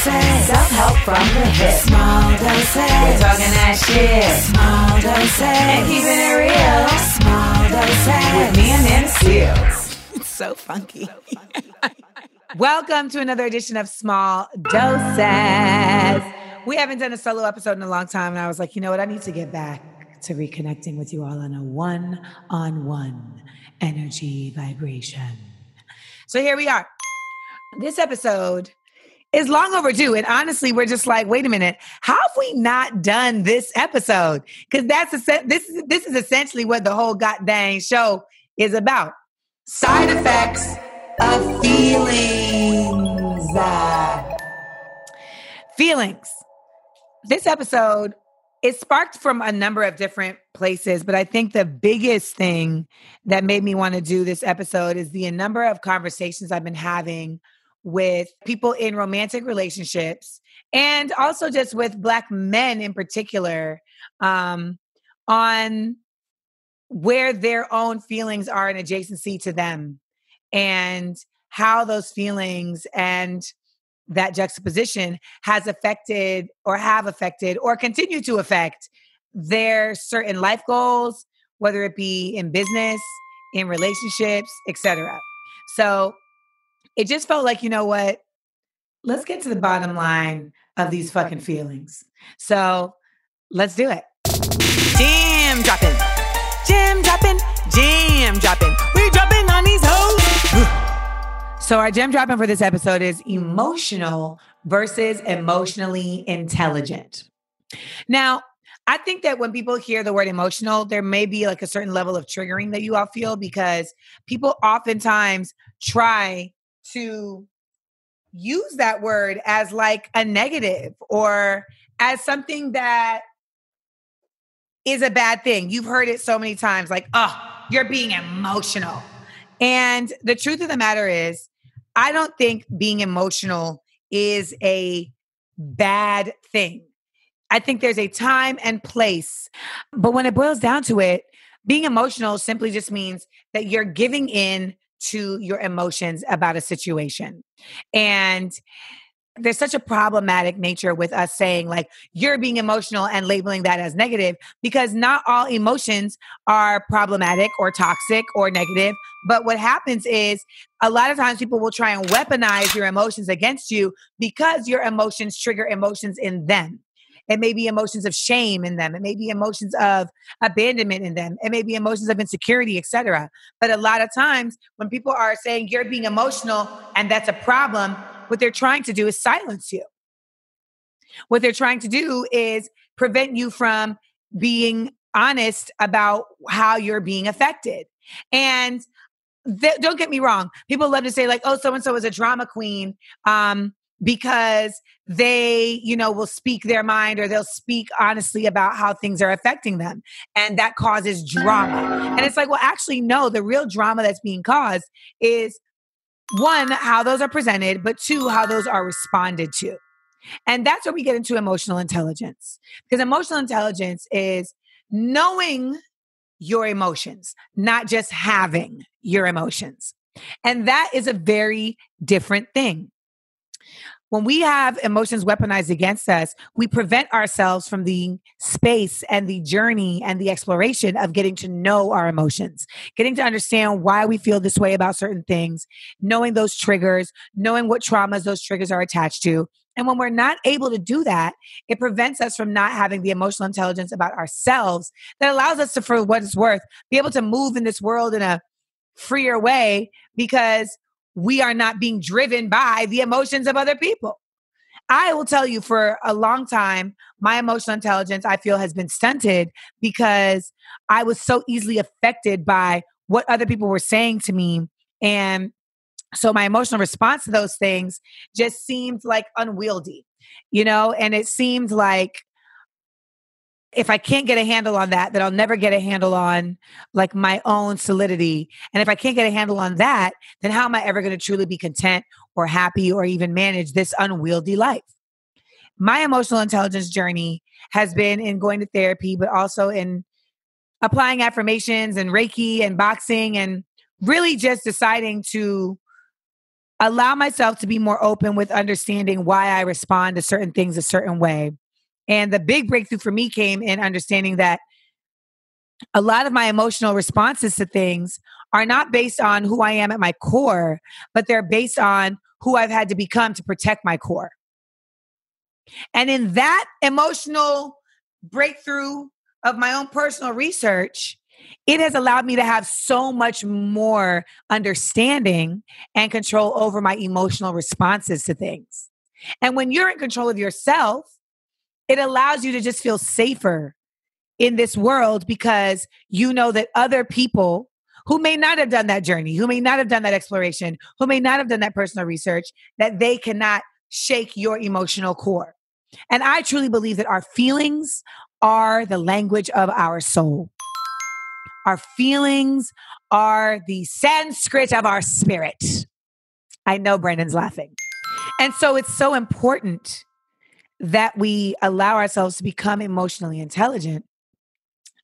Doses. Self-help from the hip. Small doses. We're talking that shit. Small doses. And keeping it real. Small doses. With me and them seals. It's so funky. Welcome to another edition of Small Doses. We haven't done a solo episode in a long time, and I was like, you know what? I need to get back to reconnecting with you all on a one on one energy vibration. So here we are. This episode is long overdue. And honestly, we're just like, wait a minute, how have we not done this episode? Because that's a, this, this is essentially what the whole goddamn show is about. Side effects of feelings. Feelings. This episode is sparked from a number of different places, but I think the biggest thing that made me want to do this episode is the number of conversations I've been having with people in romantic relationships and also just with Black men in particular um, on where their own feelings are in adjacency to them and how those feelings and that juxtaposition has affected or have affected or continue to affect their certain life goals whether it be in business in relationships etc so it just felt like you know what? Let's get to the bottom line of these fucking feelings. So let's do it. Jam dropping. Jam dropping. Jam dropping. We dropping on these hoes. So our gem dropping for this episode is emotional versus emotionally intelligent. Now, I think that when people hear the word emotional, there may be like a certain level of triggering that you all feel because people oftentimes try to use that word as like a negative or as something that is a bad thing. You've heard it so many times like, oh, you're being emotional. And the truth of the matter is, I don't think being emotional is a bad thing. I think there's a time and place. But when it boils down to it, being emotional simply just means that you're giving in to your emotions about a situation. And there's such a problematic nature with us saying, like, you're being emotional and labeling that as negative because not all emotions are problematic or toxic or negative. But what happens is a lot of times people will try and weaponize your emotions against you because your emotions trigger emotions in them. It may be emotions of shame in them. It may be emotions of abandonment in them. It may be emotions of insecurity, etc. But a lot of times when people are saying you're being emotional and that's a problem, what they're trying to do is silence you. What they're trying to do is prevent you from being honest about how you're being affected. And th- don't get me wrong, people love to say, like, oh, so and so is a drama queen. Um, because they, you know, will speak their mind or they'll speak honestly about how things are affecting them. And that causes drama. And it's like, well, actually, no, the real drama that's being caused is one, how those are presented, but two, how those are responded to. And that's where we get into emotional intelligence. Because emotional intelligence is knowing your emotions, not just having your emotions. And that is a very different thing. When we have emotions weaponized against us, we prevent ourselves from the space and the journey and the exploration of getting to know our emotions, getting to understand why we feel this way about certain things, knowing those triggers, knowing what traumas those triggers are attached to. And when we're not able to do that, it prevents us from not having the emotional intelligence about ourselves that allows us to, for what it's worth, be able to move in this world in a freer way because we are not being driven by the emotions of other people. I will tell you for a long time, my emotional intelligence, I feel, has been stunted because I was so easily affected by what other people were saying to me. And so my emotional response to those things just seemed like unwieldy, you know, and it seemed like if I can't get a handle on that, then I'll never get a handle on like my own solidity. And if I can't get a handle on that, then how am I ever going to truly be content or happy or even manage this unwieldy life? My emotional intelligence journey has been in going to therapy, but also in applying affirmations and Reiki and boxing and really just deciding to allow myself to be more open with understanding why I respond to certain things a certain way. And the big breakthrough for me came in understanding that a lot of my emotional responses to things are not based on who I am at my core, but they're based on who I've had to become to protect my core. And in that emotional breakthrough of my own personal research, it has allowed me to have so much more understanding and control over my emotional responses to things. And when you're in control of yourself, it allows you to just feel safer in this world because you know that other people who may not have done that journey, who may not have done that exploration, who may not have done that personal research, that they cannot shake your emotional core. And I truly believe that our feelings are the language of our soul. Our feelings are the Sanskrit of our spirit. I know Brendan's laughing. And so it's so important that we allow ourselves to become emotionally intelligent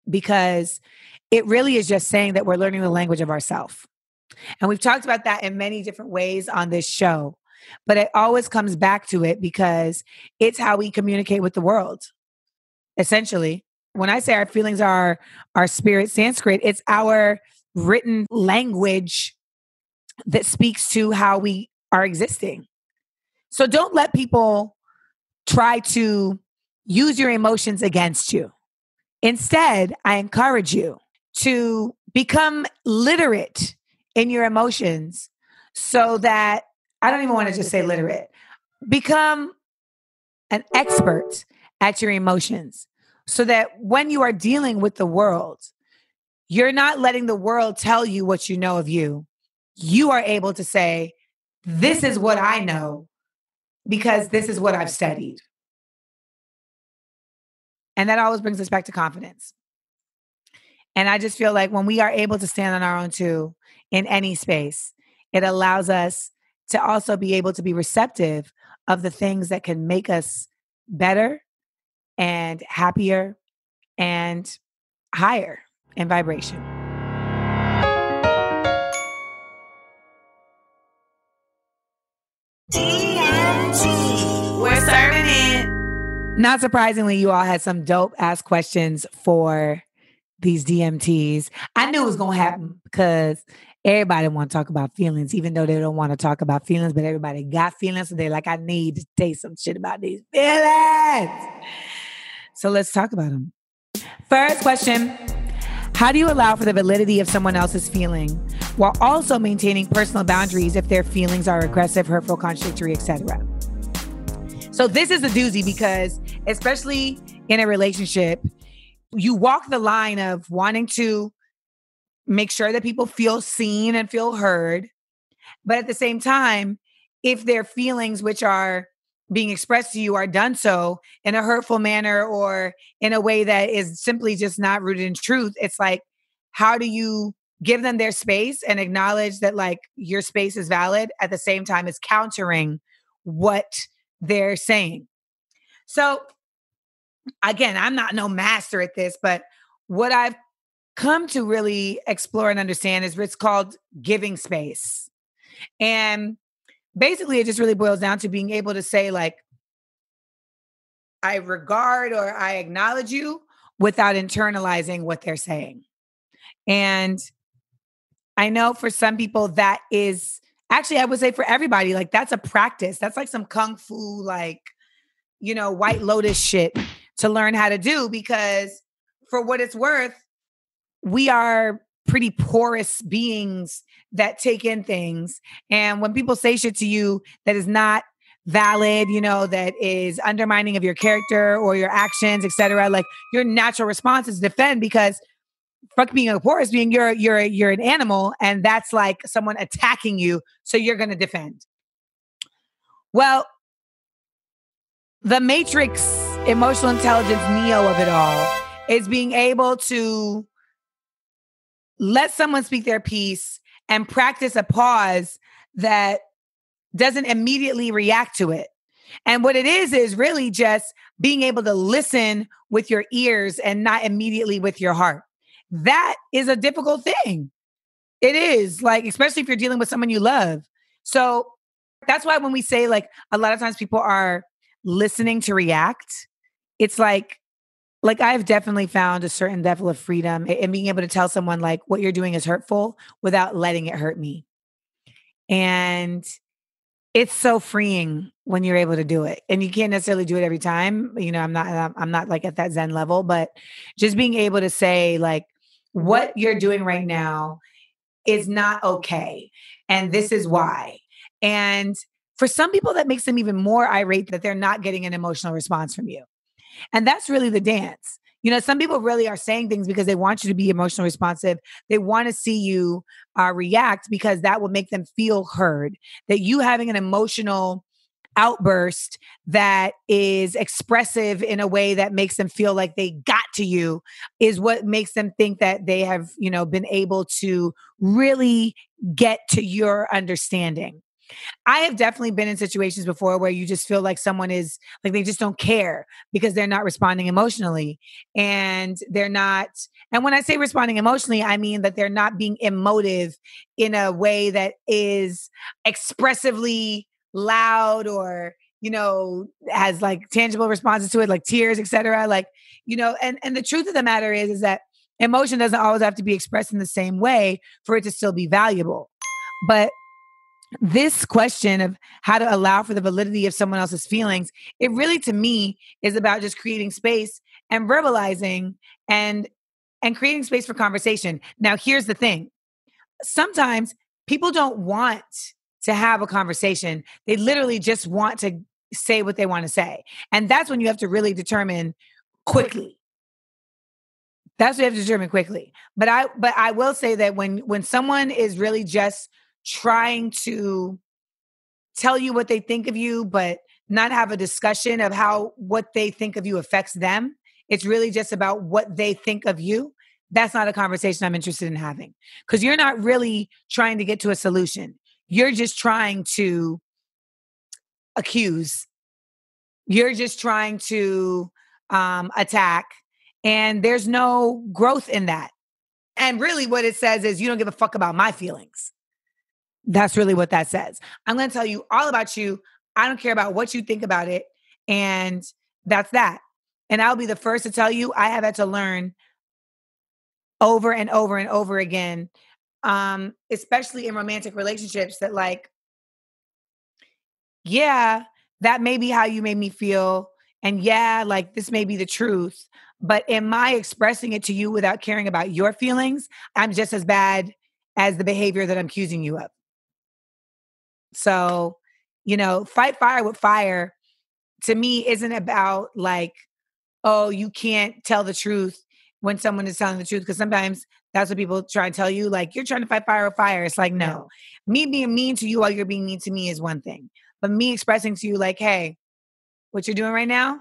because it really is just saying that we're learning the language of ourself. And we've talked about that in many different ways on this show, but it always comes back to it because it's how we communicate with the world essentially. When I say our feelings are our spirit Sanskrit, it's our written language that speaks to how we are existing. So don't let people try to use your emotions against you. Instead, I encourage you to become literate in your emotions so that I don't even want to just say literate, become an expert at your emotions so that when you are dealing with the world, you're not letting the world tell you what you know of you. You are able to say, This is what I know because this is what I've studied. And that always brings us back to confidence. And I just feel like when we are able to stand on our own too in any space, it allows us to also be able to be receptive of the things that can make us better and happier and higher in vibration. DMT. We're serving it. Not surprisingly, you all had some dope ass questions for these DMTs. I knew it was to happen because everybody want to talk about feelings, even though they don't want to talk about feelings, but everybody got feelings. So they're like, I need to say some shit about these feelings. So let's talk about them. First question How do you allow for the validity of someone else's feeling while also maintaining personal boundaries if their feelings are aggressive, hurtful, contradictory, etc.? So this is a doozy because, especially in a relationship, you walk the line of wanting to make sure that people feel seen and feel heard. But at the same time, if their feelings, which are being expressed to you are done so in a hurtful manner or in a way that is simply just not rooted in truth it's like how do you give them their space and acknowledge that like your space is valid at the same time as countering what they're saying? So again i'm not no master at this but what i've come to really explore and understand is it's called giving space. And basically it just really boils down to being able to say like i regard or i acknowledge you without internalizing what they're saying. And i know for some people that is actually i would say for everybody like that's a practice. That's like some kung fu like you know white lotus shit to learn how to do because for what it's worth we are pretty porous beings that take in things. And when people say shit to you that is not valid, you know, that is undermining of your character or your actions, etc., like your natural response is defend because fuck being a porous being, you're you're you're an animal, and that's like someone attacking you, so you're gonna defend. Well, the matrix emotional intelligence neo of it all is being able to let someone speak their piece and practice a pause that doesn't immediately react to it. And what it is, is really just being able to listen with your ears and not immediately with your heart. That is a difficult thing. It is like, especially if you're dealing with someone you love. So that's why when we say like a lot of times people are listening to react, it's like, like I've definitely found a certain level of freedom in being able to tell someone like what you're doing is hurtful without letting it hurt me. And it's so freeing when you're able to do it and you can't necessarily do it every time you know i'm not i'm not like at that zen level but just being able to say like what you're doing right now is not okay and this is why and for some people that makes them even more irate that they're not getting an emotional response from you and that's really the dance you know, some people really are saying things because they want you to be emotionally responsive. They want to see you uh, react because that will make them feel heard. That you having an emotional outburst that is expressive in a way that makes them feel like they got to you is what makes them think that they have, you know, been able to really get to your understanding. I have definitely been in situations before where you just feel like someone is like they just don't care because they're not responding emotionally and they're not and when I say responding emotionally I mean that they're not being emotive in a way that is expressively loud or you know has like tangible responses to it like tears etc like you know and and the truth of the matter is is that emotion doesn't always have to be expressed in the same way for it to still be valuable. But this question of how to allow for the validity of someone else's feelings, it really to me is about just creating space and verbalizing and and creating space for conversation. Now here's the thing. Sometimes people don't want to have a conversation. They literally just want to say what they want to say. And that's when you have to really determine quickly. That's what you have to determine quickly. But I but I will say that when when someone is really just trying to tell you what they think of you, but not have a discussion of how what they think of you affects them. It's really just about what they think of you. That's not a conversation I'm interested in having because you're not really trying to get to a solution. You're just trying to accuse. You're just trying to um, attack. And there's no growth in that. And really, what it says is you don't give a fuck about my feelings. That's really what that says. I'm going to tell you all about you. I don't care about what you think about it. And that's that. And I'll be the first to tell you, I have had to learn over and over and over again, um, especially in romantic relationships, that like, yeah, that may be how you made me feel. And yeah, like this may be the truth. But am I expressing it to you without caring about your feelings? I'm just as bad as the behavior that I'm accusing you of. So, you know, fight fire with fire to me isn't about like, oh, you can't tell the truth when someone is telling the truth. Because sometimes that's what people try and tell you. Like, you're trying to fight fire with fire. It's like, no. Me being mean to you while you're being mean to me is one thing. But me expressing to you, like, hey, what you're doing right now,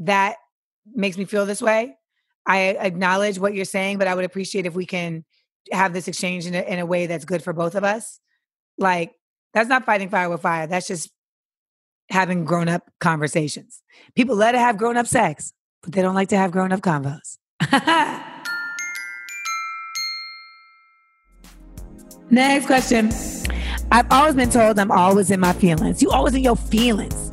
that makes me feel this way. I acknowledge what you're saying, but I would appreciate if we can have this exchange in a, in a way that's good for both of us. Like, that's not fighting fire with fire. That's just having grown up conversations. People let it have grown up sex, but they don't like to have grown up convos. Next question. I've always been told I'm always in my feelings. You always in your feelings.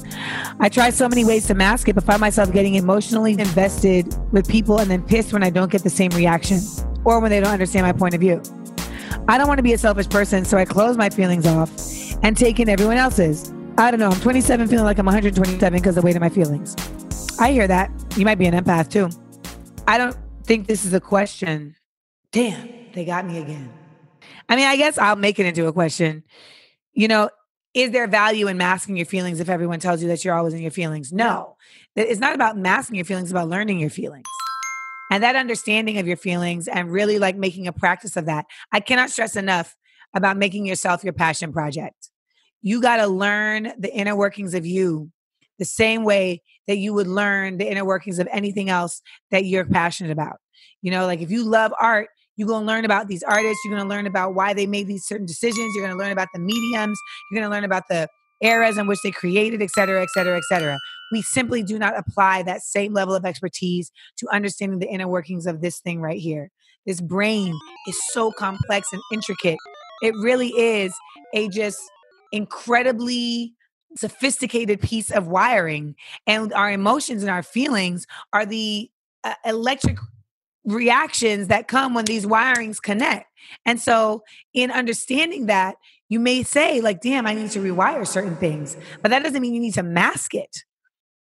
I try so many ways to mask it, but find myself getting emotionally invested with people and then pissed when I don't get the same reaction or when they don't understand my point of view. I don't want to be a selfish person, so I close my feelings off and taking everyone else's. I don't know. I'm 27, feeling like I'm 127 because of the weight of my feelings. I hear that. You might be an empath too. I don't think this is a question. Damn, they got me again. I mean, I guess I'll make it into a question. You know, is there value in masking your feelings if everyone tells you that you're always in your feelings? No. It's not about masking your feelings, it's about learning your feelings. And that understanding of your feelings and really like making a practice of that. I cannot stress enough about making yourself your passion project. You got to learn the inner workings of you the same way that you would learn the inner workings of anything else that you're passionate about. You know, like if you love art, you're going to learn about these artists. You're going to learn about why they made these certain decisions. You're going to learn about the mediums. You're going to learn about the eras in which they created, et cetera, et cetera, et cetera. We simply do not apply that same level of expertise to understanding the inner workings of this thing right here. This brain is so complex and intricate. It really is a just incredibly sophisticated piece of wiring. And our emotions and our feelings are the uh, electric reactions that come when these wirings connect. And so, in understanding that, you may say, like, damn, I need to rewire certain things, but that doesn't mean you need to mask it.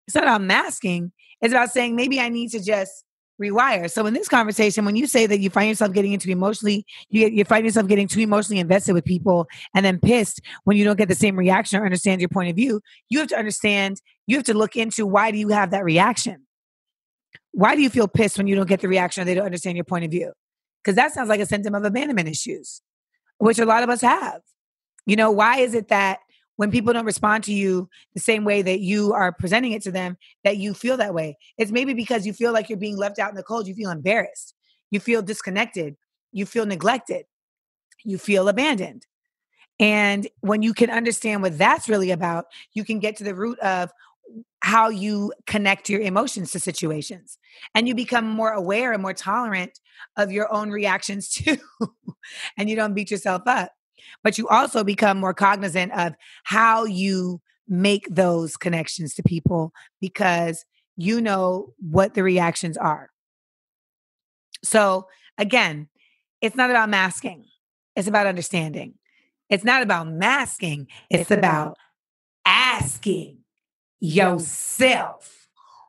It's not about masking, it's about saying, maybe I need to just rewire. So in this conversation, when you say that you find yourself getting into emotionally, you get, you find yourself getting too emotionally invested with people and then pissed when you don't get the same reaction or understand your point of view, you have to understand, you have to look into why do you have that reaction? Why do you feel pissed when you don't get the reaction or they don't understand your point of view? Because that sounds like a symptom of abandonment issues, which a lot of us have. You know, why is it that when people don't respond to you the same way that you are presenting it to them that you feel that way. It's maybe because you feel like you're being left out in the cold you feel embarrassed you feel disconnected you feel neglected you feel abandoned. And when you can understand what that's really about you can get to the root of how you connect your emotions to situations and you become more aware and more tolerant of your own reactions too and you don't beat yourself up but you also become more cognizant of how you make those connections to people because you know what the reactions are. So, again, it's not about masking, it's about understanding. It's not about masking, it's, it's about asking yourself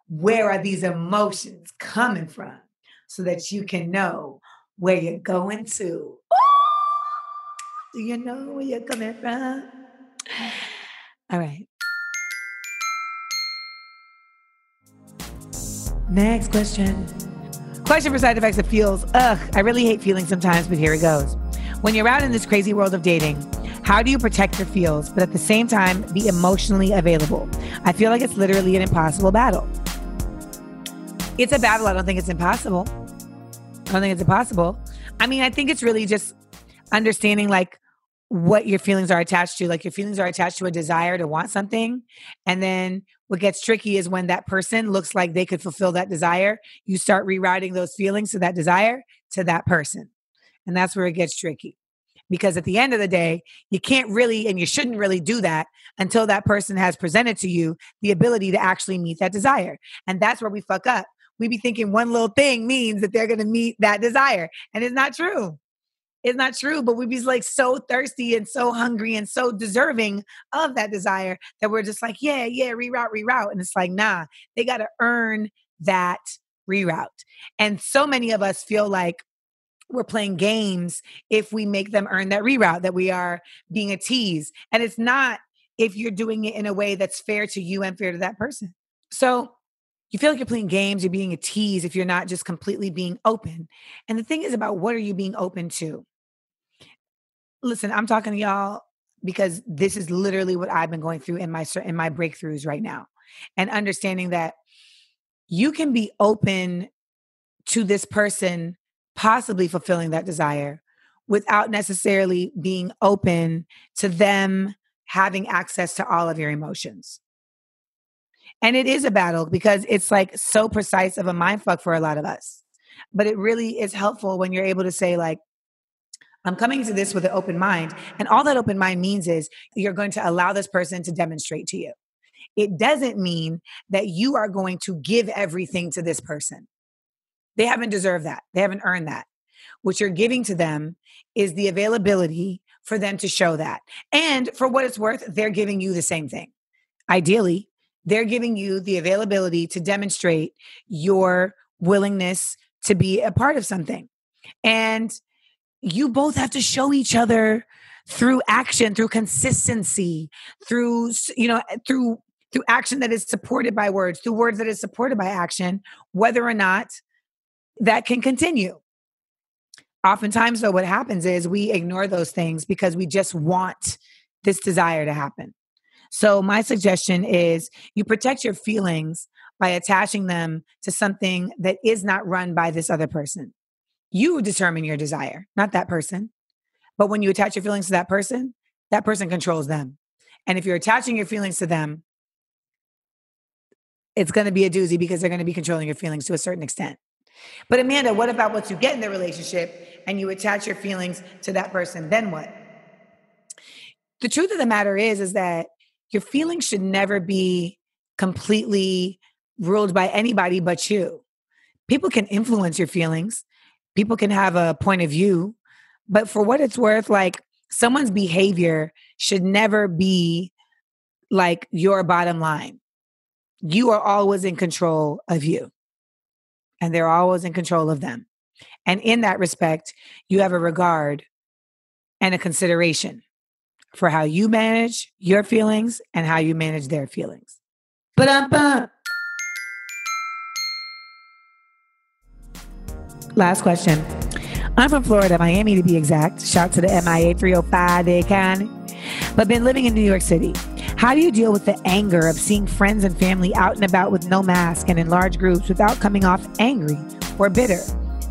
where are these emotions coming from so that you can know where you're going to. Do you know where you're coming from? All right. Next question. Question for side effects of feels. Ugh, I really hate feeling sometimes, but here it goes. When you're out in this crazy world of dating, how do you protect your feels, but at the same time be emotionally available? I feel like it's literally an impossible battle. It's a battle. I don't think it's impossible. I don't think it's impossible. I mean, I think it's really just understanding like what your feelings are attached to. Like your feelings are attached to a desire to want something. And then what gets tricky is when that person looks like they could fulfill that desire, you start rewriting those feelings to that desire to that person. And that's where it gets tricky. Because at the end of the day, you can't really and you shouldn't really do that until that person has presented to you the ability to actually meet that desire. And that's where we fuck up. We be thinking one little thing means that they're going to meet that desire. And it's not true it's not true, but we'd be like so thirsty and so hungry and so deserving of that desire that we're just like, yeah, yeah, reroute, reroute. And it's like, nah, they got to earn that reroute. And so many of us feel like we're playing games if we make them earn that reroute, that we are being a tease. And it's not if you're doing it in a way that's fair to you and fair to that person. So you feel like you're playing games, you're being a tease if you're not just completely being open. And the thing is about what are you being open to? listen, I'm talking to y'all because this is literally what I've been going through in my in my breakthroughs right now. And understanding that you can be open to this person possibly fulfilling that desire without necessarily being open to them having access to all of your emotions. And it is a battle because it's like so precise of a mind fuck for a lot of us. But it really is helpful when you're able to say, like, I'm coming to this with an open mind. And all that open mind means is you're going to allow this person to demonstrate to you. It doesn't mean that you are going to give everything to this person. They haven't deserved that, they haven't earned that. What you're giving to them is the availability for them to show that. And for what it's worth, they're giving you the same thing. Ideally, they're giving you the availability to demonstrate your willingness to be a part of something. And you both have to show each other through action through consistency through you know through through action that is supported by words through words that is supported by action whether or not that can continue oftentimes though what happens is we ignore those things because we just want this desire to happen So, my suggestion is you protect your feelings by attaching them to something that is not run by this other person. You determine your desire, not that person. But when you attach your feelings to that person, that person controls them. And if you're attaching your feelings to them, it's going to be a doozy because they're going to be controlling your feelings to a certain extent. But Amanda, what about once you get in the relationship and you attach your feelings to that person? Then what? The truth of the matter is, is that your feelings should never be completely ruled by anybody but you. People can influence your feelings. People can have a point of view, but for what it's worth, like someone's behavior should never be like your bottom line. You are always in control of you, and they're always in control of them. And in that respect, you have a regard and a consideration for how you manage your feelings and how you manage their feelings. Last question. I'm from Florida, Miami to be exact. Shout to the MIA 305 Dade County. But been living in New York City. How do you deal with the anger of seeing friends and family out and about with no mask and in large groups without coming off angry or bitter?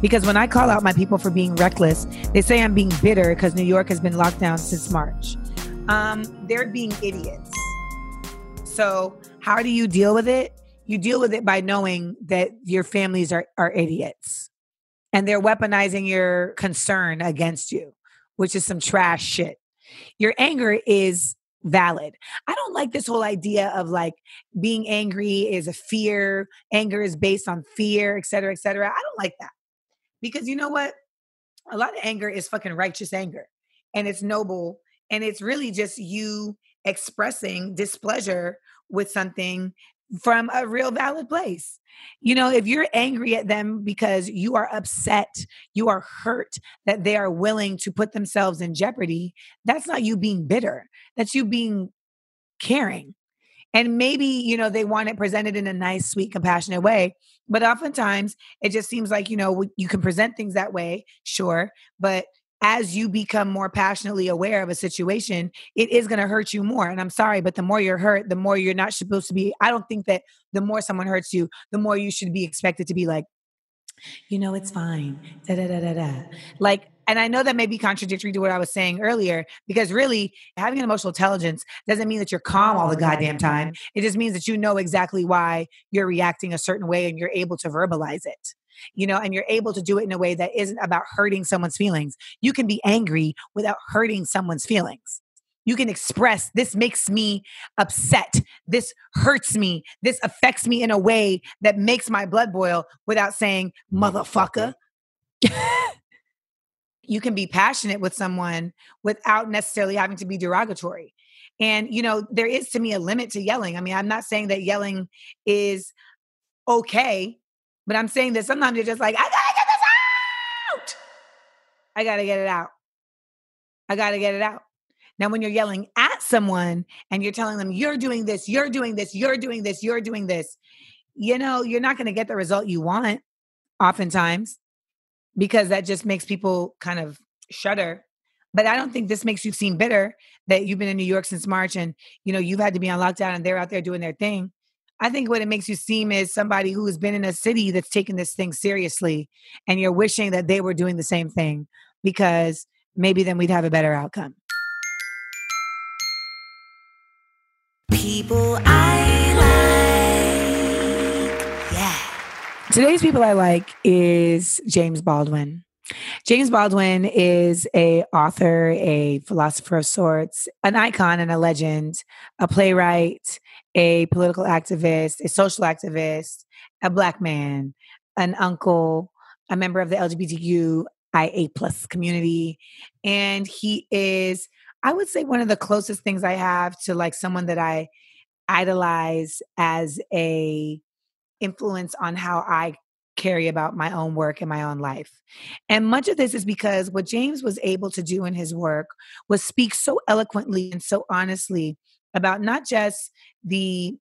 Because when I call out my people for being reckless, they say I'm being bitter because New York has been locked down since March. Um, they're being idiots. So, how do you deal with it? You deal with it by knowing that your families are, are idiots and they're weaponizing your concern against you, which is some trash shit. Your anger is valid. I don't like this whole idea of like being angry is a fear, anger is based on fear, et cetera, et cetera. I don't like that because you know what? A lot of anger is fucking righteous anger and it's noble and it's really just you expressing displeasure with something from a real valid place. You know, if you're angry at them because you are upset, you are hurt that they are willing to put themselves in jeopardy, that's not you being bitter. That's you being caring. And maybe, you know, they want it presented in a nice, sweet, compassionate way. But oftentimes it just seems like, you know, you can present things that way, sure. But as you become more passionately aware of a situation, it is going to hurt you more. And I'm sorry, but the more you're hurt, the more you're not supposed to be. I don't think that the more someone hurts you, the more you should be expected to be like, you know, it's fine. Da da da da da. Like, and I know that may be contradictory to what I was saying earlier, because really having an emotional intelligence doesn't mean that you're calm all the oh, goddamn time. It just means that you know exactly why you're reacting a certain way and you're able to verbalize it you know, and you're able to do it in a way that isn't about hurting someone's feelings. You can be angry without hurting someone's feelings. You can express, this makes me upset. This hurts me. This affects me in a way that makes my blood boil without saying, motherfucker. you can be passionate with someone without necessarily having to be derogatory. And, you know, there is to me a limit to yelling. I mean, I'm not saying that yelling is okay but I'm saying that sometimes you're just like, I gotta get this out. I gotta get it out. I gotta get it out. Now, when you're yelling at someone and you're telling them, you're doing this, you're doing this, you're doing this, you're doing this, you know, you're not to get the result you want oftentimes because that just makes people kind of shudder. But I don't think this makes you seem bitter that you've been in New York since March and, you know, you've had to be on lockdown and they're out there doing their thing. I think what it makes you seem is somebody who has been in a city that's taken this thing seriously, and you're wishing that they were doing the same thing because maybe then we'd have a better outcome. People I like. Yeah. Today's people I like is James Baldwin. James Baldwin is a author, a philosopher of sorts, an icon and a legend, a playwright, a political activist, a social activist, a black man, an uncle, a member of the LGBTQIA plus community. And he is, I would say, one of the closest things I have to like someone that I idolize as a influence on how I carry about my own work and my own life. And much of this is because what James was able to do in his work was speak so eloquently and so honestly about not just the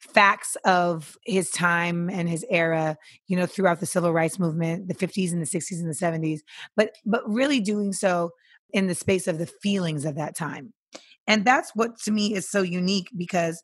facts of his time and his era you know throughout the civil rights movement the 50s and the 60s and the 70s but but really doing so in the space of the feelings of that time And that's what to me is so unique because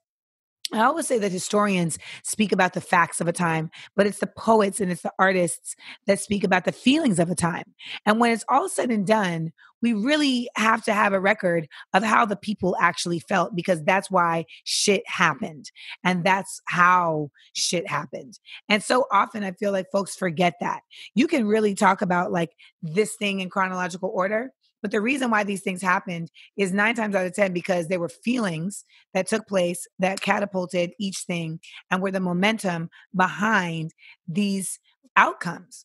I always say that historians speak about the facts of a time, but it's the poets and it's the artists that speak about the feelings of a time. And when it's all said and done, we really have to have a record of how the people actually felt because that's why shit happened. And that's how shit happened. And so often I feel like folks forget that. You can really talk about like this thing in chronological order, but the reason why these things happened is nine times out of 10 because there were feelings that took place that catapulted each thing and were the momentum behind these outcomes.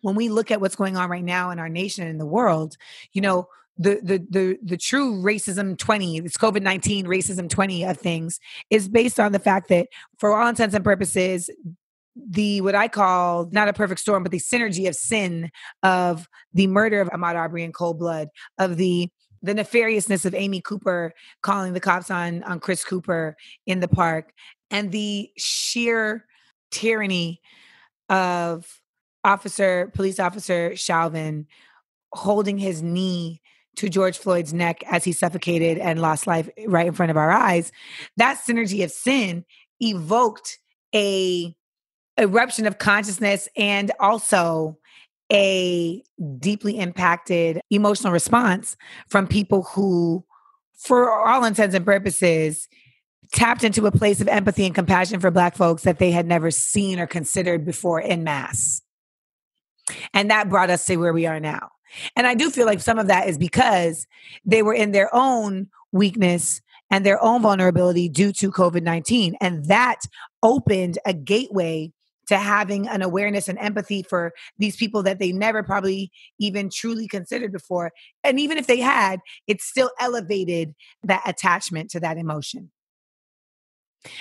When we look at what's going on right now in our nation and the world, you know, the the the the true racism 20 it's covid-19 racism 20 of things is based on the fact that for all intents and purposes the what I call not a perfect storm, but the synergy of sin of the murder of Ahmaud Arbery in cold blood, of the the nefariousness of Amy Cooper calling the cops on on Chris Cooper in the park, and the sheer tyranny of officer police officer Chauvin holding his knee to George Floyd's neck as he suffocated and lost life right in front of our eyes. That synergy of sin evoked a eruption of consciousness and also a deeply impacted emotional response from people who, for all intents and purposes, tapped into a place of empathy and compassion for Black folks that they had never seen or considered before in mass. And that brought us to where we are now. And I do feel like some of that is because they were in their own weakness and their own vulnerability due to COVID 19. And that opened a gateway to having an awareness and empathy for these people that they never probably even truly considered before. And even if they had, it still elevated that attachment to that emotion.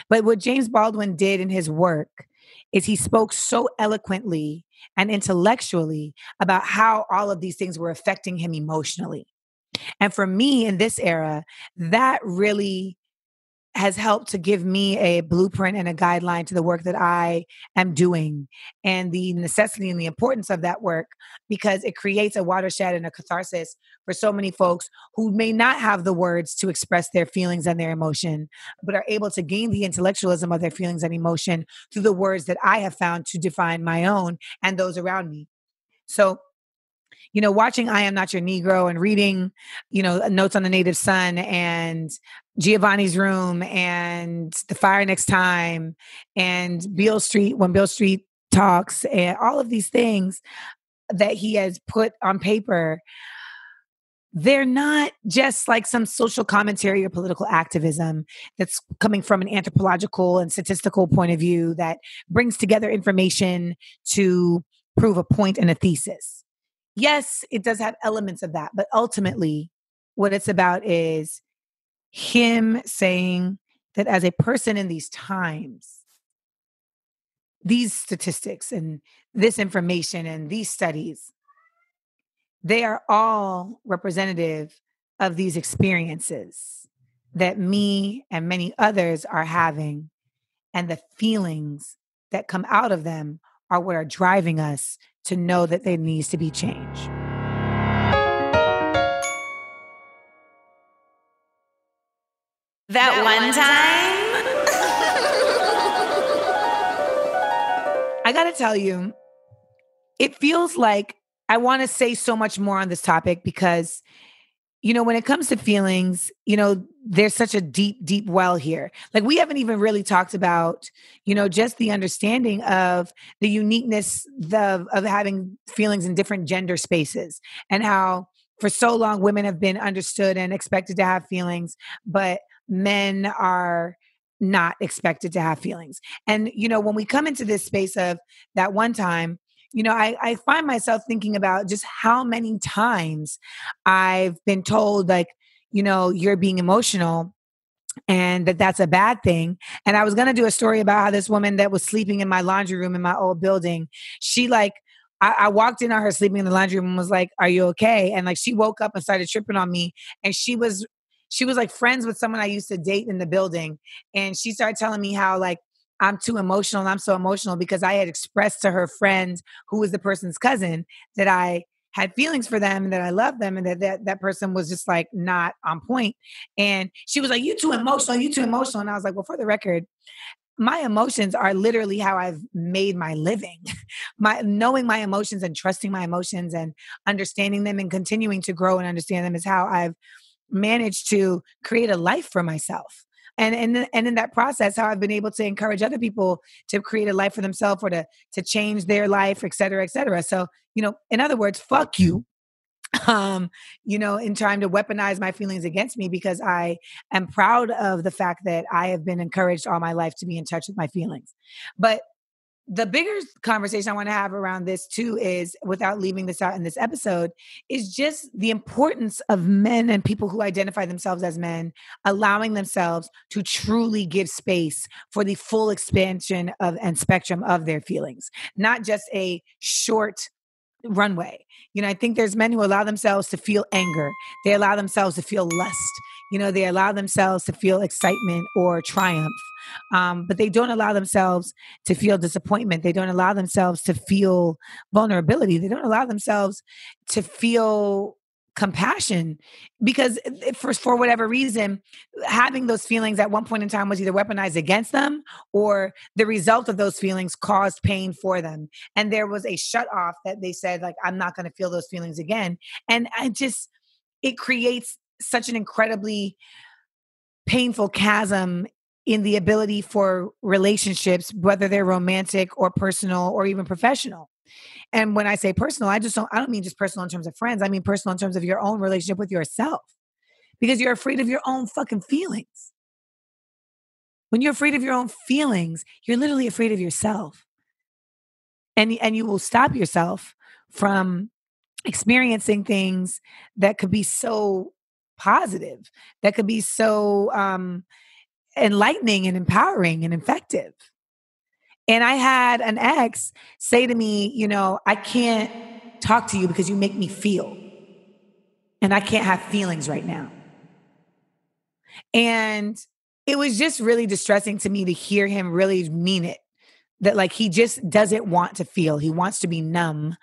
But what James Baldwin did in his work is he spoke so eloquently and intellectually about how all of these things were affecting him emotionally. And for me in this era, that really has helped to give me a blueprint and a guideline to the work that I am doing and the necessity and the importance of that work because it creates a watershed and a catharsis for so many folks who may not have the words to express their feelings and their emotion, but are able to gain the intellectualism of their feelings and emotion through the words that I have found to define my own and those around me. So you know, watching I Am Not Your Negro and reading, you know, uh, Notes on the Native Son and Giovanni's Room and The Fire Next Time and Beale Street, when Beale Street talks, and all of these things that he has put on paper they're not just like some social commentary or political activism that's coming from an anthropological and statistical point of view that brings together information to prove a point and a thesis yes, it does have elements of that, but ultimately, what it's about is him saying that as a person in these times, these statistics and this information and these studies, they are all representative of these experiences that me and many others are having, and the feelings that come out of them are what are driving us to know that there needs to be change. That, that one, time. I got to tell you, it feels like I want to say so much more on this topic because you know, when it comes to feelings, you know, there's such a deep, deep well here. Like we haven't even really talked about, you know, just the understanding of the uniqueness of, of having feelings in different gender spaces and how for so long women have been understood and expected to have feelings, but men are not expected to have feelings. And, you know, when we come into this space of that one time, you know, I, I find myself thinking about just how many times I've been told, like, you know, you're being emotional and that that's a bad thing. And I was going to do a story about how this woman that was sleeping in my laundry room in my old building, she like, I, I, walked in on her sleeping in the laundry room and was like, Are you okay? And like she woke up and started tripping on me. And she was she was like friends with someone I used to date in the building. And she started telling me how like I'm too emotional I'm so emotional because I had expressed to her friend who was the person's cousin that I had feelings for them and that I loved them and that that, that person was just like not on point. And she was like, You too emotional, you too emotional. And I was like, Well, for the record, my emotions are literally how I've made my living. my knowing my emotions and trusting my emotions and understanding them and continuing to grow and understand them is how I've managed to create a life for myself and and and in that process how i've been able to encourage other people to create a life for themselves or to to change their life et cetera et cetera. So you know in other words fuck you um you know in trying to weaponize my feelings against me because i am proud of the fact that i have been encouraged all my life to be in touch with my feelings. But the bigger conversation I want to have around this too is without leaving this out in this episode is just the importance of men and people who identify themselves as men allowing themselves to truly give space for the full expansion of and spectrum of their feelings, not just a short runway. You know, I think there's men who allow themselves to feel anger. They allow themselves to feel lust. You know, they allow themselves to feel excitement or triumph, um, but they don't allow themselves to feel disappointment. They don't allow themselves to feel vulnerability. They don't allow themselves to feel compassion because for for whatever reason having those feelings at one point in time was either weaponized against them or the result of those feelings caused pain for them and there was a shut off that they said like I'm not going to feel those feelings again and I just it creates such an incredibly painful chasm in the ability for relationships, whether they're romantic or personal or even professional. And when I say personal, I just don't, I don't mean just personal in terms of friends. I mean personal in terms of your own relationship with yourself because you're afraid of your own fucking feelings. When you're afraid of your own feelings, you're literally afraid of yourself. And, and you will stop yourself from experiencing things that could be so positive, that could be so um, enlightening and empowering and effective. And I had an ex say to me, you know, I can't talk to you because you make me feel. And I can't have feelings right now. And it was just really distressing to me to hear him really mean it that like he just doesn't want to feel he wants to be numb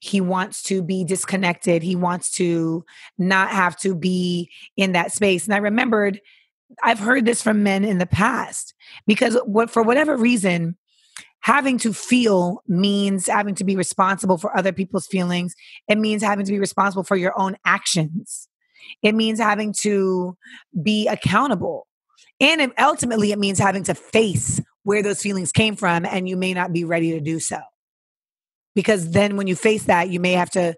he wants to be disconnected he wants to not have to be in that space and i remembered i've heard this from men in the past because what for whatever reason having to feel means having to be responsible for other people's feelings. It means having to be responsible for your own actions. It means having to be accountable. And ultimately it means having to face where those feelings came from and you may not be ready to do so. Because then when you face that you may have to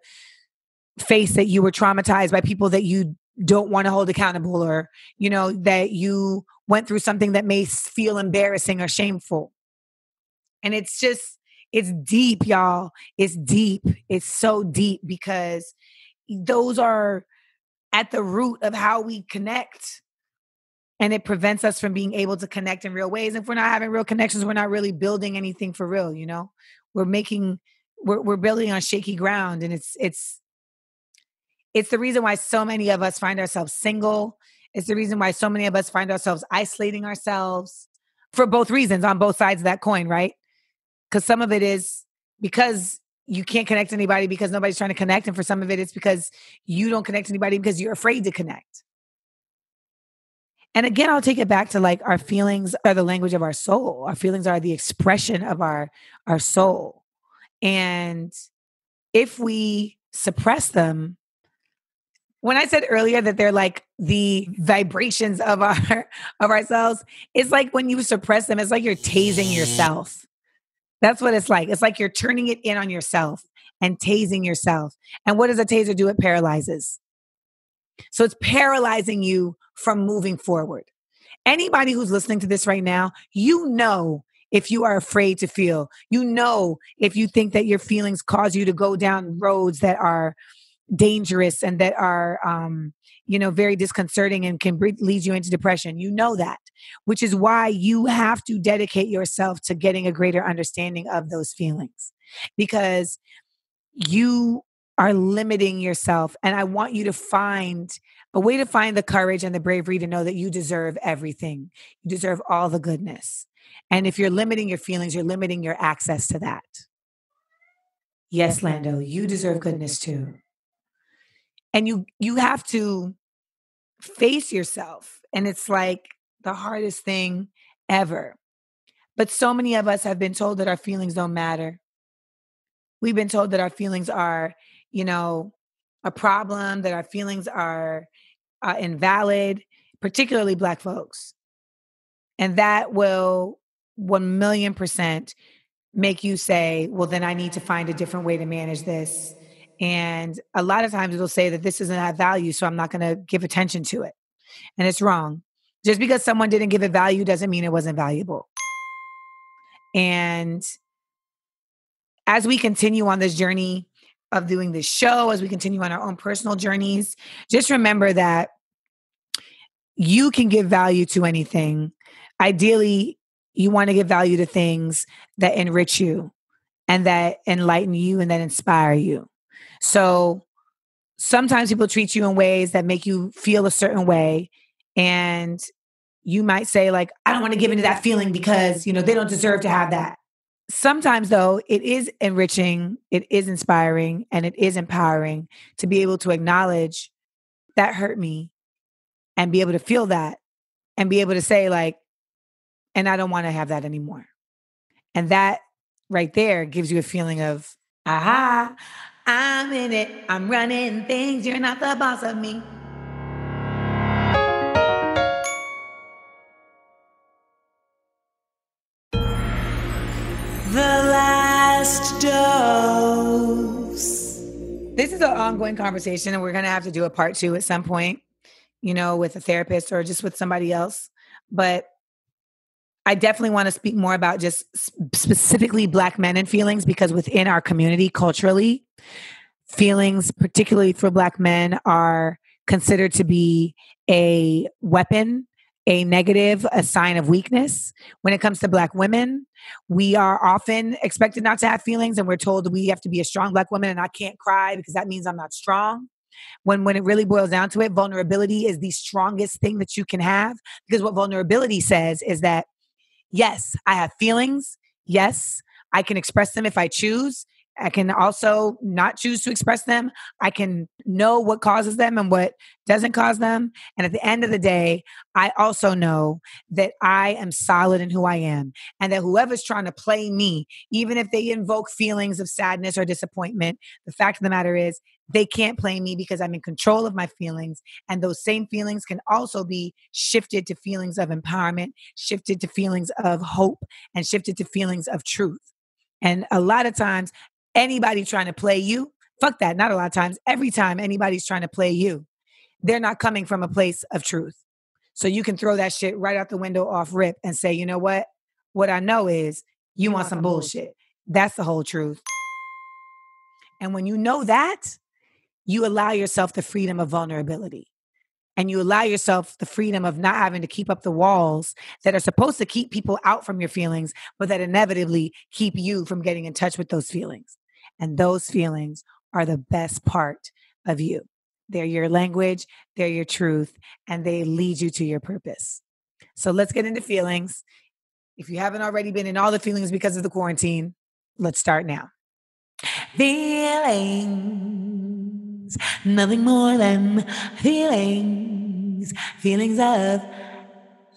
face that you were traumatized by people that you don't want to hold accountable or you know that you went through something that may feel embarrassing or shameful and it's just it's deep y'all it's deep it's so deep because those are at the root of how we connect and it prevents us from being able to connect in real ways. If we're not having real connections, we're not really building anything for real. You know, we're making we're we're building on shaky ground, and it's it's it's the reason why so many of us find ourselves single. It's the reason why so many of us find ourselves isolating ourselves for both reasons on both sides of that coin, right? Because some of it is because you can't connect anybody because nobody's trying to connect, and for some of it, it's because you don't connect anybody because you're afraid to connect. And again, I'll take it back to like our feelings are the language of our soul. Our feelings are the expression of our our soul. And if we suppress them, when I said earlier that they're like the vibrations of our of ourselves, it's like when you suppress them, it's like you're tasing yourself. That's what it's like. It's like you're turning it in on yourself and tasing yourself. And what does a taser do? It paralyzes. So it's paralyzing you from moving forward. Anybody who's listening to this right now, you know if you are afraid to feel. You know if you think that your feelings cause you to go down roads that are dangerous and that are um you know very disconcerting and can lead you into depression you know that which is why you have to dedicate yourself to getting a greater understanding of those feelings because you are limiting yourself. And I want you to find a way to find the courage and the bravery to know that you deserve everything. You deserve all the goodness. And if you're limiting your feelings, you're limiting your access to that. yes, Lando, you deserve goodness too. And you you have to face yourself. And it's like the hardest thing ever. But so many of us have been told that our feelings don't matter. We've been told that our feelings are, you know, a problem, that our feelings are uh, invalid, particularly Black folks. And that will 1 million percent make you say, well, then I need to find a different way to manage this. And a lot of times it'll say that this doesn't have value, so I'm not going to give attention to it. And it's wrong. Just because someone didn't give it value doesn't mean it wasn't valuable. And as we continue on this journey of doing this show, as we continue on our own personal journeys, just remember that you can give value to anything. Ideally, you want to give value to things that enrich you and that enlighten you and that inspire you. So sometimes people treat you in ways that make you feel a certain way. And you might say, like, I don't want to give into that feeling because, you know, they don't deserve to have that. Sometimes, though, it is enriching, it is inspiring, and it is empowering to be able to acknowledge that hurt me and be able to feel that and be able to say, like, and I don't want to have that anymore. And that right there gives you a feeling of, aha, I'm in it. I'm running things. You're not the boss of me. The last dose. This is an ongoing conversation, and we're going to have to do a part two at some point, you know, with a therapist or just with somebody else. But I definitely want to speak more about just specifically Black men and feelings because within our community culturally, feelings, particularly for Black men, are considered to be a weapon, a negative, a sign of weakness. When it comes to Black women, we are often expected not to have feelings, and we're told we have to be a strong Black woman and I can't cry because that means I'm not strong when when it really boils down to it vulnerability is the strongest thing that you can have because what vulnerability says is that yes, I have feelings. Yes, I can express them if I choose. I can also not choose to express them. I can know what causes them and what doesn't cause them. And at the end of the day, I also know that I am solid in who I am and that whoever's trying to play me, even if they invoke feelings of sadness or disappointment, the fact of the matter is they can't play me because I'm in control of my feelings. And those same feelings can also be shifted to feelings of empowerment, shifted to feelings of hope, and shifted to feelings of truth. And a lot of times, anybody trying to play you, fuck that, not a lot of times, every time anybody's trying to play you, they're not coming from a place of truth. So you can throw that shit right out the window off rip and say, you know what? What I know is you want some bullshit. That's the whole truth. And when you know that, you allow yourself the freedom of vulnerability. And you allow yourself the freedom of not having to keep up the walls that are supposed to keep people out from your feelings, but that inevitably keep you from getting in touch with those feelings. And those feelings are the best part of you. They're your language, they're your truth, and they lead you to your purpose. So let's get into feelings. If you haven't already been in all the feelings because of the quarantine, let's start now. Feelings, nothing more than feelings, feelings of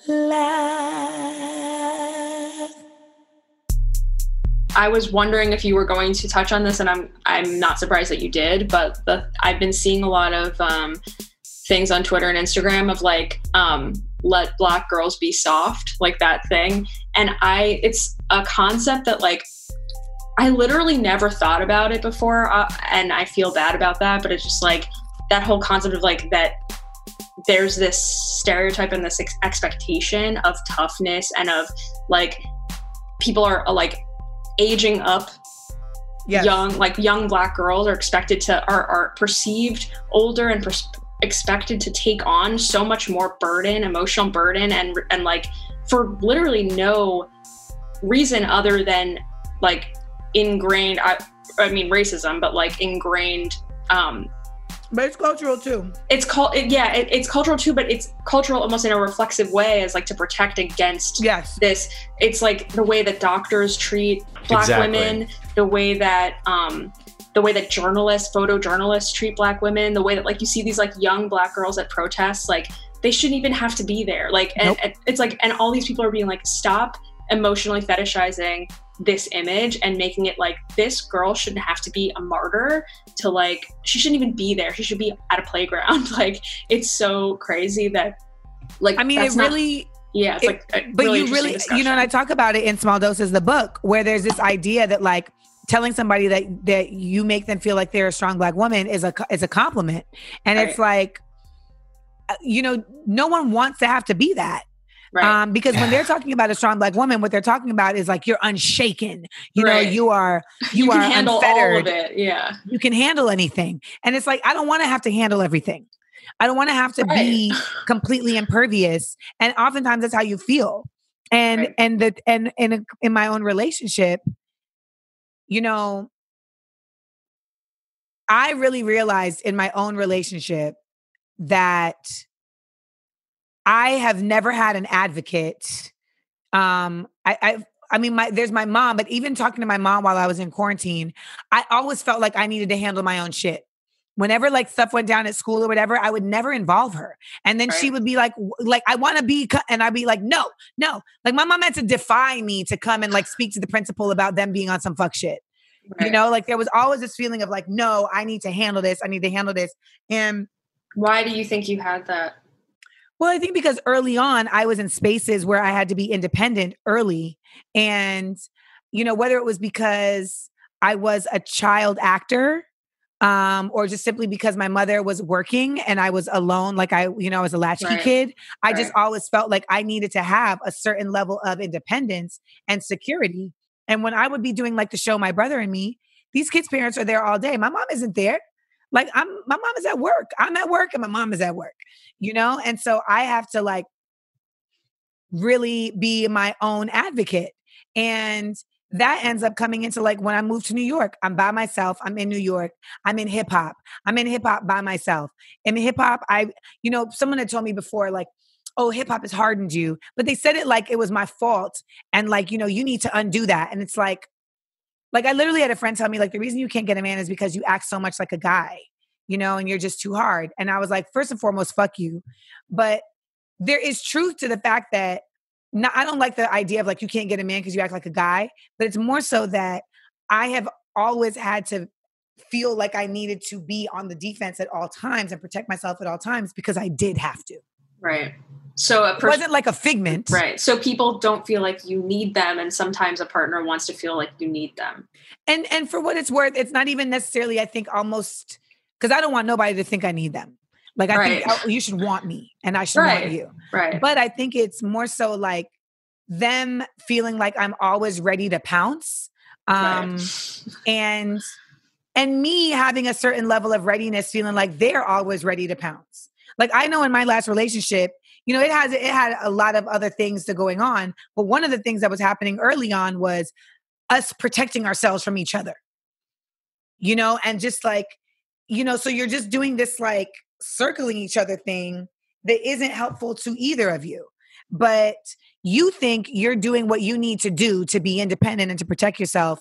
love. I was wondering if you were going to touch on this, and I'm I'm not surprised that you did. But the, I've been seeing a lot of um, things on Twitter and Instagram of like um, let black girls be soft, like that thing. And I, it's a concept that like I literally never thought about it before, uh, and I feel bad about that. But it's just like that whole concept of like that there's this stereotype and this ex- expectation of toughness and of like people are like aging up yes. young like young black girls are expected to are, are perceived older and pers- expected to take on so much more burden emotional burden and and like for literally no reason other than like ingrained i i mean racism but like ingrained um but it's cultural too. It's called it, yeah, it, it's cultural too, but it's cultural almost in a reflexive way as like to protect against yes. this. It's like the way that doctors treat black exactly. women, the way that um the way that journalists, photojournalists treat black women, the way that like you see these like young black girls at protests, like they shouldn't even have to be there. Like, and, Nope. and it's like, and all these people are being like, stop emotionally fetishizing this image and making it like this girl shouldn't have to be a martyr to like she shouldn't even be there she should be at a playground like it's so crazy that like I mean, it not- really, yeah it's it- like but really you really, you know, and. I talk about it in Small Doses, the book, where there's this idea that like telling somebody that that you make them feel like they're a strong black woman is a is a compliment, and it's like, uh, you know, no one wants to have to be that. Right Um, because when they're talking about a strong black woman, what they're talking about is like you're unshaken. You know, you are you, you, are handle unfettered. all of it yeah You can handle anything, and it's like I don't want to have to handle everything. I don't want to have to be completely impervious, and oftentimes that's how you feel. And Right. and the and in in my own relationship, you know, I really realized in my own relationship that I have never had an advocate. Um, I, I, I mean, my there's my mom, but even talking to my mom while I was in quarantine, I always felt like I needed to handle my own shit. Whenever like stuff went down at school or whatever, I would never involve her. And then she would be like, like I want to be, co-" and I'd be like, no, no. Like my mom had to defy me to come and like speak to the principal about them being on some fuck shit. You know, like there was always this feeling of like, no, I need to handle this. I need to handle this. And why do you think you had that Well, I think because early on I was in spaces where I had to be independent early. And, you know, whether it was because I was a child actor, um, or just simply because my mother was working and I was alone, like I, you know, I was a latchkey Right. kid. I just always felt like I needed to have a certain level of independence and security. And when I would be doing like the show My Brother and Me, these kids' parents are there all day. My mom isn't there. Like I'm my mom is at work. I'm at work and my mom is at work, you know? And so I have to like really be my own advocate. And that ends up coming into like when I moved to New York, I'm by myself. I'm in New York. I'm in hip hop. I'm in hip hop by myself. In hip hop, I, you know, someone had told me before, like, oh, hip hop has hardened you. But they said it like it was my fault. And like, you know, you need to undo that. And it's like, like I literally had a friend tell me, like, the reason you can't get a man is because you act so much like a guy, you know, and you're just too hard. And I was like, first and foremost, fuck you. But there is truth to the fact that no, I don't like the idea of like you can't get a man because you act like a guy, but it's more so that I have always had to feel like I needed to be on the defense at all times and protect myself at all times because I did have to. right so a It person wasn't like a figment. right so people don't feel like you need them and sometimes a partner wants to feel like you need them And and for what it's worth, it's not even necessarily, I think, almost because I don't want nobody to think I need them. Like I think Right. oh, you should want me and I should Right. want you. right But I think it's more so like them feeling like I'm always ready to pounce. Um right. and and me having a certain level of readiness feeling like they're always ready to pounce like i know in my last relationship you know it has it had a lot of other things to going on but one of the things that was happening early on was us protecting ourselves from each other. You know and just like you know so you're just doing this like circling each other thing that isn't helpful to either of you. But you think you're doing what you need to do to be independent and to protect yourself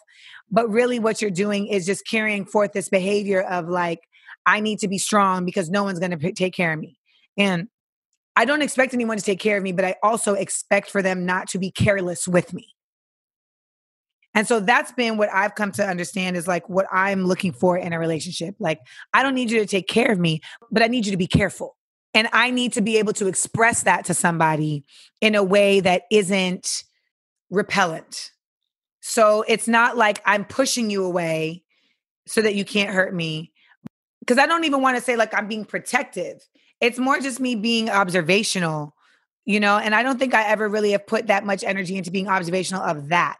but really what you're doing is just carrying forth this behavior of like i need to be strong because no one's going to take care of me. And i don't expect anyone to take care of me but i also expect for them not to be careless with me and so that's been what i've come to understand is like what i'm looking for in a relationship like i don't need you to take care of me but i need you to be careful and i need to be able to express that to somebody in a way that isn't repellent so it's not like I'm pushing you away so that you can't hurt me. Because I don't even want to say like I'm being protective. It's more just me being observational, you know, and I don't think I ever really have put that much energy into being observational of that.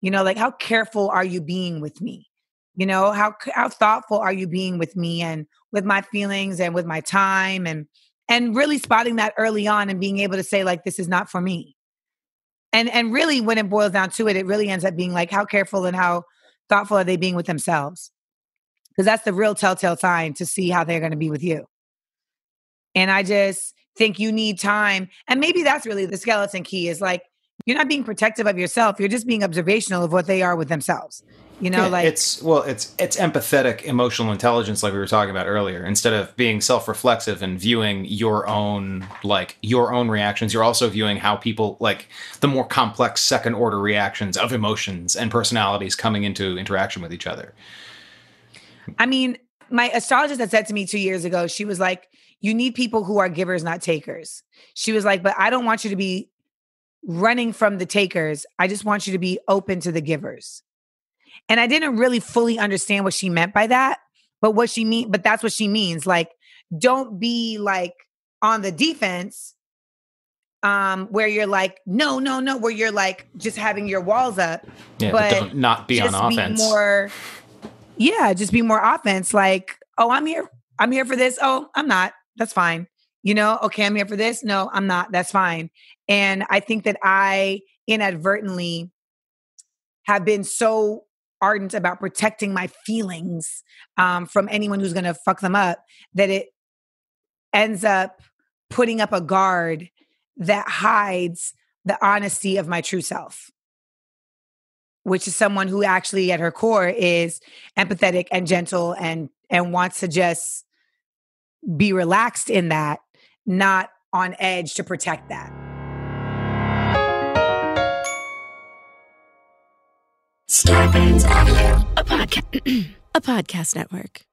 You know, like how careful are you being with me? You know, how how thoughtful are you being with me and with my feelings and with my time and and really spotting that early on and being able to say like this is not for me and and really when it boils down to it it really ends up being like how careful and how thoughtful are they being with themselves because that's the real telltale sign to see how they're going to be with you and i just think you need time and maybe that's really the skeleton key is like you're not being protective of yourself. You're just being observational of what they are with themselves. You know, Yeah, like it's well, it's it's empathetic emotional intelligence, like we were talking about earlier. Instead of being self-reflexive and viewing your own like your own reactions, you're also viewing how people like the more complex second order reactions of emotions and personalities coming into interaction with each other. I mean, my astrologist had said to me two years ago, she was like, You need people who are givers, not takers. She was like, But I don't want you to be running from the takers. I just want you to be open to the givers. And I didn't really fully understand what she meant by that, but what she mean, but that's what she means. Like, don't be like on the defense um where you're like no no no where you're like just having your walls up Yeah, but, But don't not be on offense. Be more, yeah, just be more offense. Like, oh, I'm here. I'm here for this. Oh, I'm not. That's fine. You know, okay, I'm here for this. No, I'm not. That's fine. And I think that I inadvertently have been so ardent about protecting my feelings um, from anyone who's going to fuck them up that it ends up putting up a guard that hides the honesty of my true self which is someone who actually at her core is empathetic and gentle and and wants to just be relaxed in that not on edge to protect that Starburns Audio, a podcast, a podcast network.